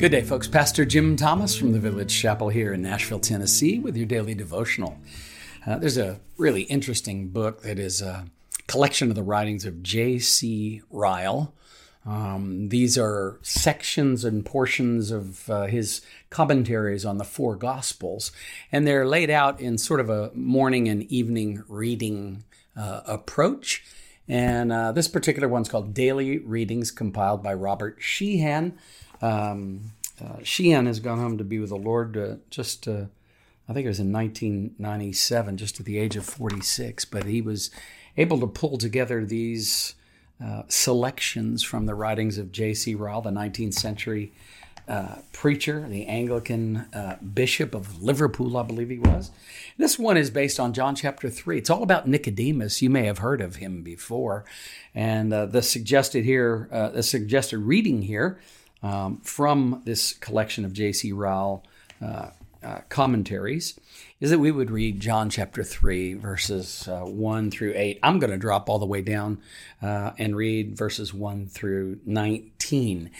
Good day, folks. Pastor Jim Thomas from the Village Chapel here in Nashville, Tennessee, with your daily devotional. Uh, there's a really interesting book that is a collection of the writings of J.C. Ryle. Um, these are sections and portions of uh, his commentaries on the four Gospels, and they're laid out in sort of a morning and evening reading uh, approach. And uh, this particular one's called Daily Readings, compiled by Robert Sheehan. Um, uh, Sheehan has gone home to be with the Lord uh, just, uh, I think it was in 1997, just at the age of 46. But he was able to pull together these uh, selections from the writings of J.C. Ryle, the 19th century uh, preacher, the Anglican uh, bishop of Liverpool, I believe he was. This one is based on John chapter 3. It's all about Nicodemus. You may have heard of him before. And the suggested here, the suggested reading here um, from this collection of J.C. Ryle uh, uh, commentaries is that we would read John chapter 3, verses uh, 1 through 8. I'm going to drop all the way down uh, and read verses 1 through 19.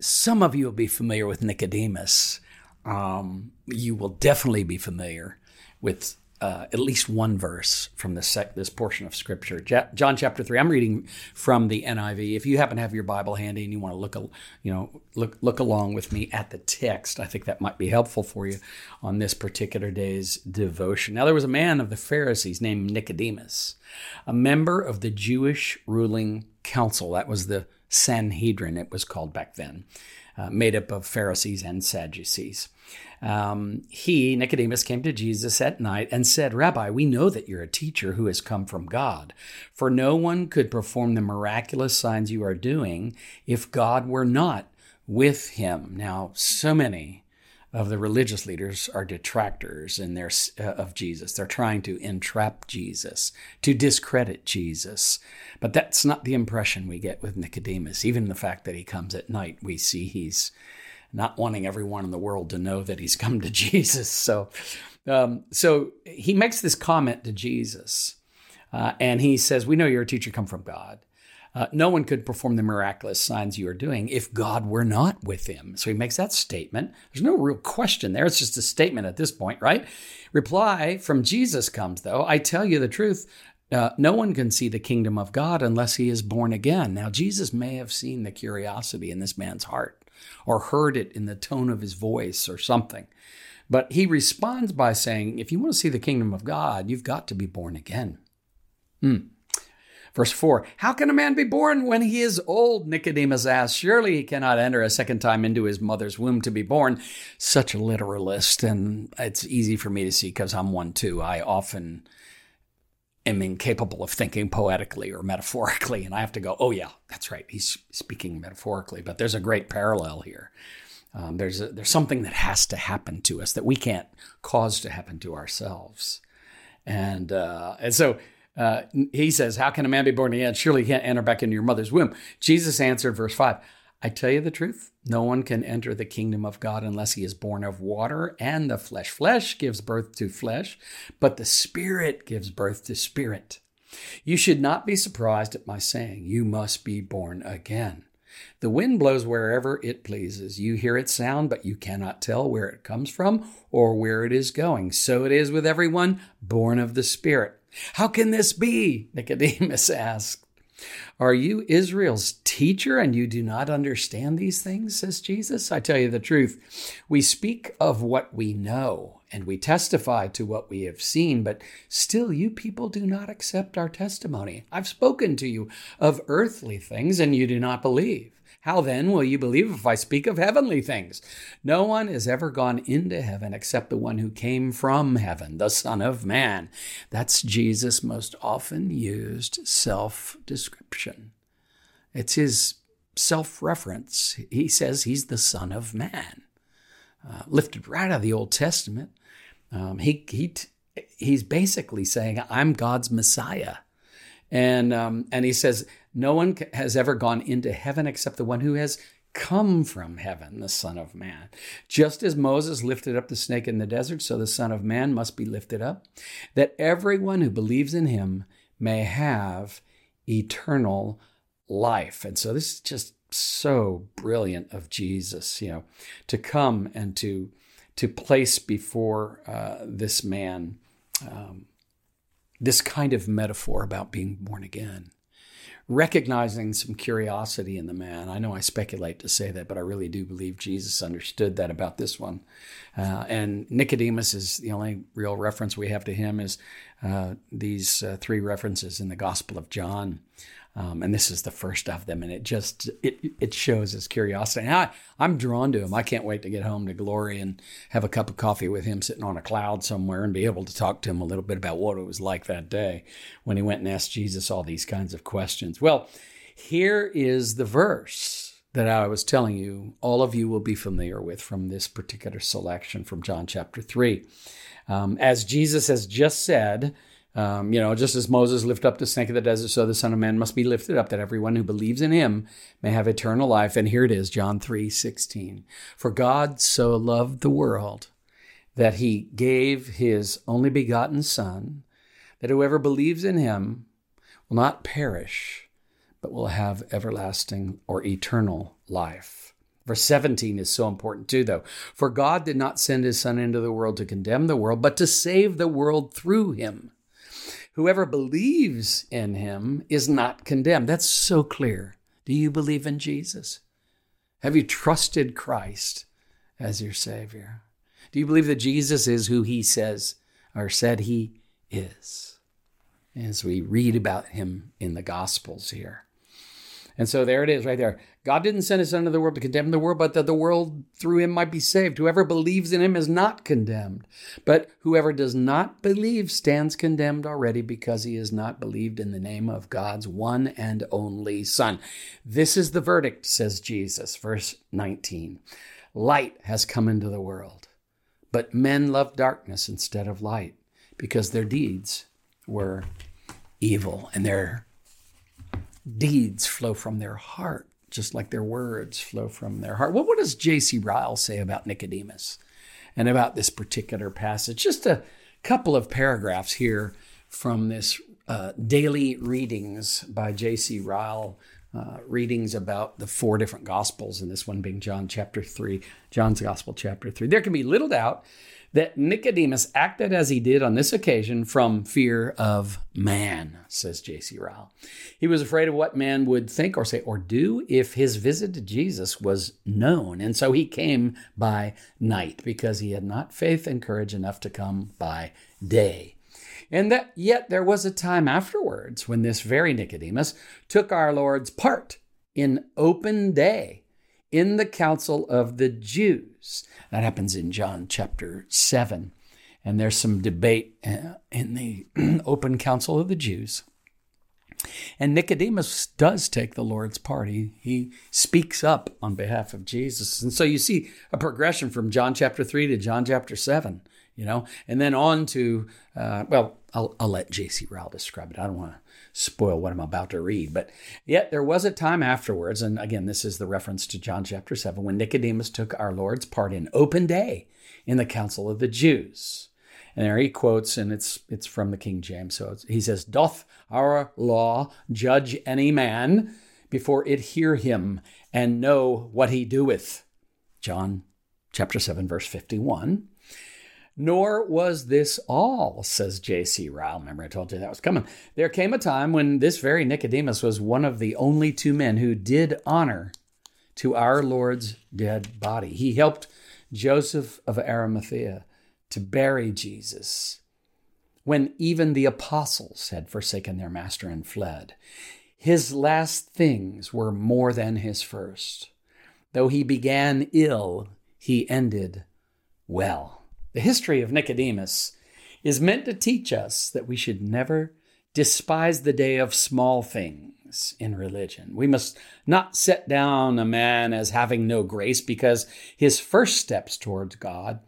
Some of you will be familiar with Nicodemus. Um, you will definitely be familiar with uh, at least one verse from this sec- this portion of Scripture. Ja- John chapter three. I'm reading from the NIV. If you happen to have your Bible handy and you want to look, you know, look look along with me at the text, I think that might be helpful for you on this particular day's devotion. Now, there was a man of the Pharisees named Nicodemus, a member of the Jewish ruling council. That was the Sanhedrin. It was called back then, uh, made up of Pharisees and Sadducees. Um, he, Nicodemus, came to Jesus at night and said, Rabbi, we know that you're a teacher who has come from God, for no one could perform the miraculous signs you are doing if God were not with him. Now, so many of the religious leaders are detractors in their uh, of Jesus. They're trying to entrap Jesus, to discredit Jesus. But that's not the impression we get with Nicodemus. Even the fact that he comes at night, we see he's not wanting everyone in the world to know that he's come to Jesus. So, um, so he makes this comment to Jesus, uh, and he says, "We know you're a teacher come from God. Uh, no one could perform the miraculous signs you are doing if God were not with him." So he makes that statement. There's no real question there; it's just a statement at this point, right? Reply from Jesus comes though. I tell you the truth. Uh, no one can see the kingdom of God unless he is born again. Now, Jesus may have seen the curiosity in this man's heart or heard it in the tone of his voice or something. But he responds by saying, if you want to see the kingdom of God, you've got to be born again. Hmm. Verse 4 How can a man be born when he is old? Nicodemus asked. Surely he cannot enter a second time into his mother's womb to be born. Such a literalist, and it's easy for me to see because I'm one too. I often am incapable of thinking poetically or metaphorically. And I have to go, oh, yeah, that's right. He's speaking metaphorically. But there's a great parallel here. Um, there's, a, there's something that has to happen to us that we can't cause to happen to ourselves. And, uh, and so uh, he says, How can a man be born again? Surely he can't enter back into your mother's womb. Jesus answered, verse 5 I tell you the truth, no one can enter the kingdom of God unless he is born of water and the flesh. Flesh gives birth to flesh, but the Spirit gives birth to spirit. You should not be surprised at my saying, You must be born again. The wind blows wherever it pleases. You hear its sound, but you cannot tell where it comes from or where it is going. So it is with everyone born of the Spirit. How can this be? Nicodemus asked. Are you Israel's teacher and you do not understand these things? says Jesus. I tell you the truth. We speak of what we know and we testify to what we have seen, but still you people do not accept our testimony. I've spoken to you of earthly things and you do not believe. How then will you believe if I speak of heavenly things? No one has ever gone into heaven except the one who came from heaven, the Son of Man. That's Jesus' most often used self description. It's his self reference. He says he's the Son of Man, uh, lifted right out of the Old Testament. Um, he, he, he's basically saying, I'm God's Messiah. And, um, and he says, no one has ever gone into heaven except the one who has come from heaven, the Son of Man. Just as Moses lifted up the snake in the desert, so the Son of Man must be lifted up, that everyone who believes in him may have eternal life. And so this is just so brilliant of Jesus, you know, to come and to to place before uh, this man um, this kind of metaphor about being born again recognizing some curiosity in the man. I know I speculate to say that, but I really do believe Jesus understood that about this one. Uh, and Nicodemus is the only real reference we have to him is uh, these uh, three references in the Gospel of John. Um, and this is the first of them, and it just it it shows his curiosity. And I I'm drawn to him. I can't wait to get home to Glory and have a cup of coffee with him sitting on a cloud somewhere and be able to talk to him a little bit about what it was like that day when he went and asked Jesus all these kinds of questions. Well, here is the verse that I was telling you. All of you will be familiar with from this particular selection from John chapter three. Um, as Jesus has just said, um, you know, just as Moses lifted up the snake of the desert, so the Son of Man must be lifted up, that everyone who believes in him may have eternal life. And here it is, John 3 16. For God so loved the world that he gave his only begotten Son, that whoever believes in him will not perish, but will have everlasting or eternal life. Verse 17 is so important too, though. For God did not send his Son into the world to condemn the world, but to save the world through him. Whoever believes in him is not condemned. That's so clear. Do you believe in Jesus? Have you trusted Christ as your Savior? Do you believe that Jesus is who he says or said he is? As we read about him in the Gospels here. And so there it is right there. God didn't send his son into the world to condemn the world, but that the world through him might be saved. Whoever believes in him is not condemned. But whoever does not believe stands condemned already because he has not believed in the name of God's one and only Son. This is the verdict, says Jesus, verse 19. Light has come into the world, but men love darkness instead of light because their deeds were evil and their deeds flow from their heart, just like their words flow from their heart. Well, what does J.C. Ryle say about Nicodemus and about this particular passage? Just a couple of paragraphs here from this uh, daily readings by J.C. Ryle. Uh, readings about the four different gospels, and this one being John chapter 3, John's gospel chapter 3. There can be little doubt that Nicodemus acted as he did on this occasion from fear of man, says J.C. Ryle. He was afraid of what man would think or say or do if his visit to Jesus was known. And so he came by night because he had not faith and courage enough to come by day. And that yet there was a time afterwards when this very Nicodemus took our Lord's part in open day in the council of the Jews. That happens in John chapter 7. And there's some debate uh, in the open council of the Jews. And Nicodemus does take the Lord's part. He, speaks up on behalf of Jesus. And so you see a progression from John chapter 3 to John chapter 7, you know, and then on to, uh, well, I'll, I'll let J.C. Ryle describe it. I don't want to spoil what I'm about to read. But yet there was a time afterwards, and again, this is the reference to John chapter 7, when Nicodemus took our Lord's part in open day in the council of the Jews. And there he quotes, and it's it's from the King James. So he says, Doth our law judge any man before it hear him and know what he doeth? John chapter 7, verse 51. Nor was this all, says J.C. Ryle. Remember, I told you that was coming. There came a time when this very Nicodemus was one of the only two men who did honor to our Lord's dead body. He helped Joseph of Arimathea to bury Jesus when even the apostles had forsaken their master and fled. His last things were more than his first. Though he began ill, he ended well. The history of Nicodemus is meant to teach us that we should never despise the day of small things in religion. We must not set down a man as having no grace because his first steps towards God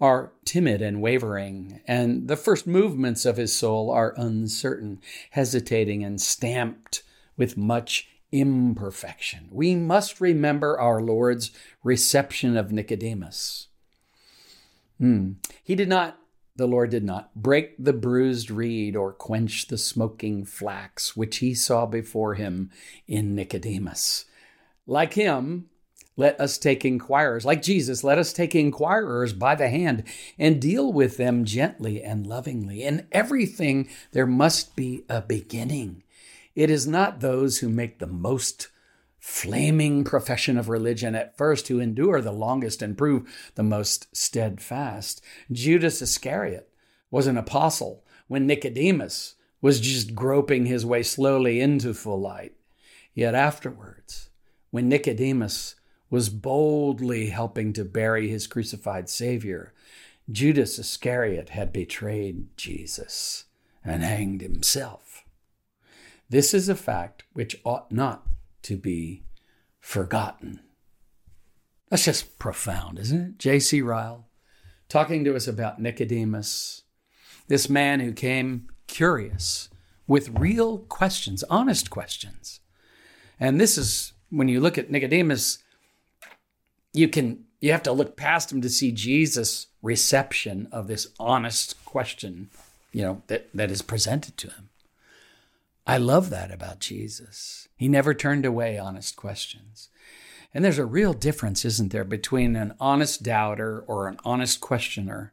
are timid and wavering, and the first movements of his soul are uncertain, hesitating, and stamped with much imperfection. We must remember our Lord's reception of Nicodemus. Mm. He did not, the Lord did not, break the bruised reed or quench the smoking flax which he saw before him in Nicodemus. Like him, let us take inquirers. Like Jesus, let us take inquirers by the hand and deal with them gently and lovingly. In everything, there must be a beginning. It is not those who make the most flaming profession of religion at first who endure the longest and prove the most steadfast. Judas Iscariot was an apostle when Nicodemus was just groping his way slowly into full light. Yet afterwards, when Nicodemus was boldly helping to bury his crucified Savior, Judas Iscariot had betrayed Jesus and hanged himself. This is a fact which ought not to be forgotten. That's just profound, isn't it? J.C. Ryle talking to us about Nicodemus, this man who came curious with real questions, honest questions. And this is when you look at Nicodemus, you can you have to look past him to see Jesus' reception of this honest question, you know, that, that is presented to him. I love that about Jesus. He never turned away honest questions. And there's a real difference, isn't there, between an honest doubter or an honest questioner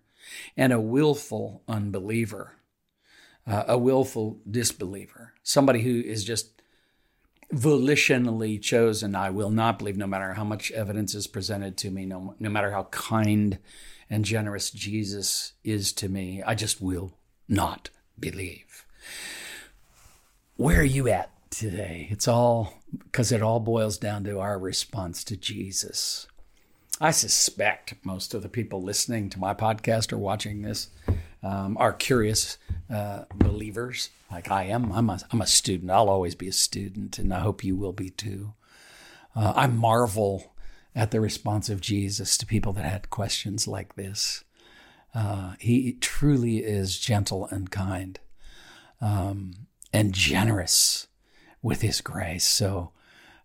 and a willful unbeliever, uh, a willful disbeliever, somebody who is just volitionally chosen. I will not believe, no matter how much evidence is presented to me, no, no matter how kind and generous Jesus is to me. I just will not believe. Where are you at today? It's all because it all boils down to our response to Jesus. I suspect most of the people listening to my podcast or watching this um, are curious uh, believers, like I am. I'm a, I'm a student. I'll always be a student, and I hope you will be too. Uh, I marvel at the response of Jesus to people that had questions like this. Uh, he truly is gentle and kind. Um, and generous with His grace. So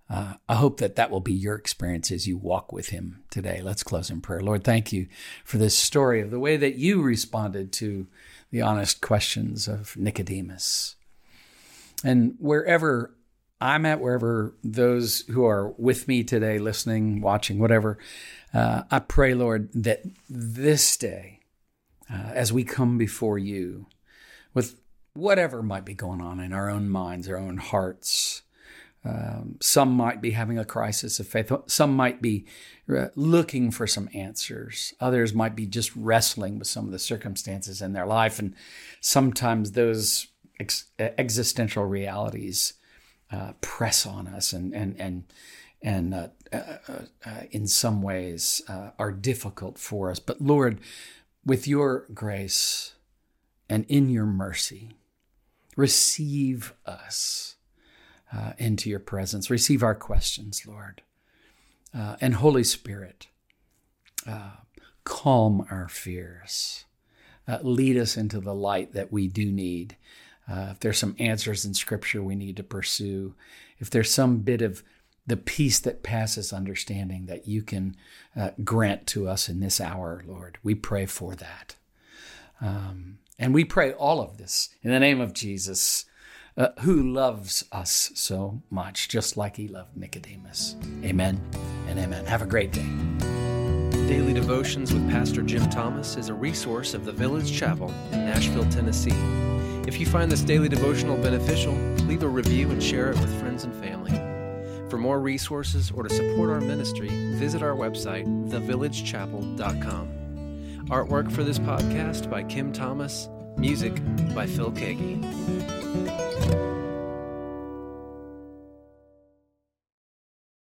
uh, I hope that that will be your experience as you walk with Him today. Let's close in prayer. Lord, thank you for this story of the way that you responded to the honest questions of Nicodemus. And wherever I'm at, wherever those who are with me today, listening, watching, whatever, uh, I pray, Lord, that this day, uh, as we come before you with whatever might be going on in our own minds, our own hearts. Um, some might be having a crisis of faith. Some might be uh, looking for some answers. Others might be just wrestling with some of the circumstances in their life. And sometimes those ex- existential realities uh, press on us and, and, and, and uh, uh, uh in some ways uh, are difficult for us. But Lord, with your grace and in your mercy, Receive us uh, into your presence. Receive our questions, Lord. Uh, and Holy Spirit, uh, calm our fears. Uh, lead us into the light that we do need. Uh, if there's some answers in Scripture we need to pursue, if there's some bit of the peace that passes understanding that you can uh, grant to us in this hour, Lord, we pray for that. Um, and we pray all of this in the name of Jesus, uh, who loves us so much, just like he loved Nicodemus. Amen and amen. Have a great day. Daily Devotions with Pastor Jim Thomas is a resource of the Village Chapel in Nashville, Tennessee. If you find this daily devotional beneficial, leave a review and share it with friends and family. For more resources or to support our ministry, visit our website, thevillagechapel.com. Artwork for this podcast by Kim Thomas. Music by Phil Keaggy.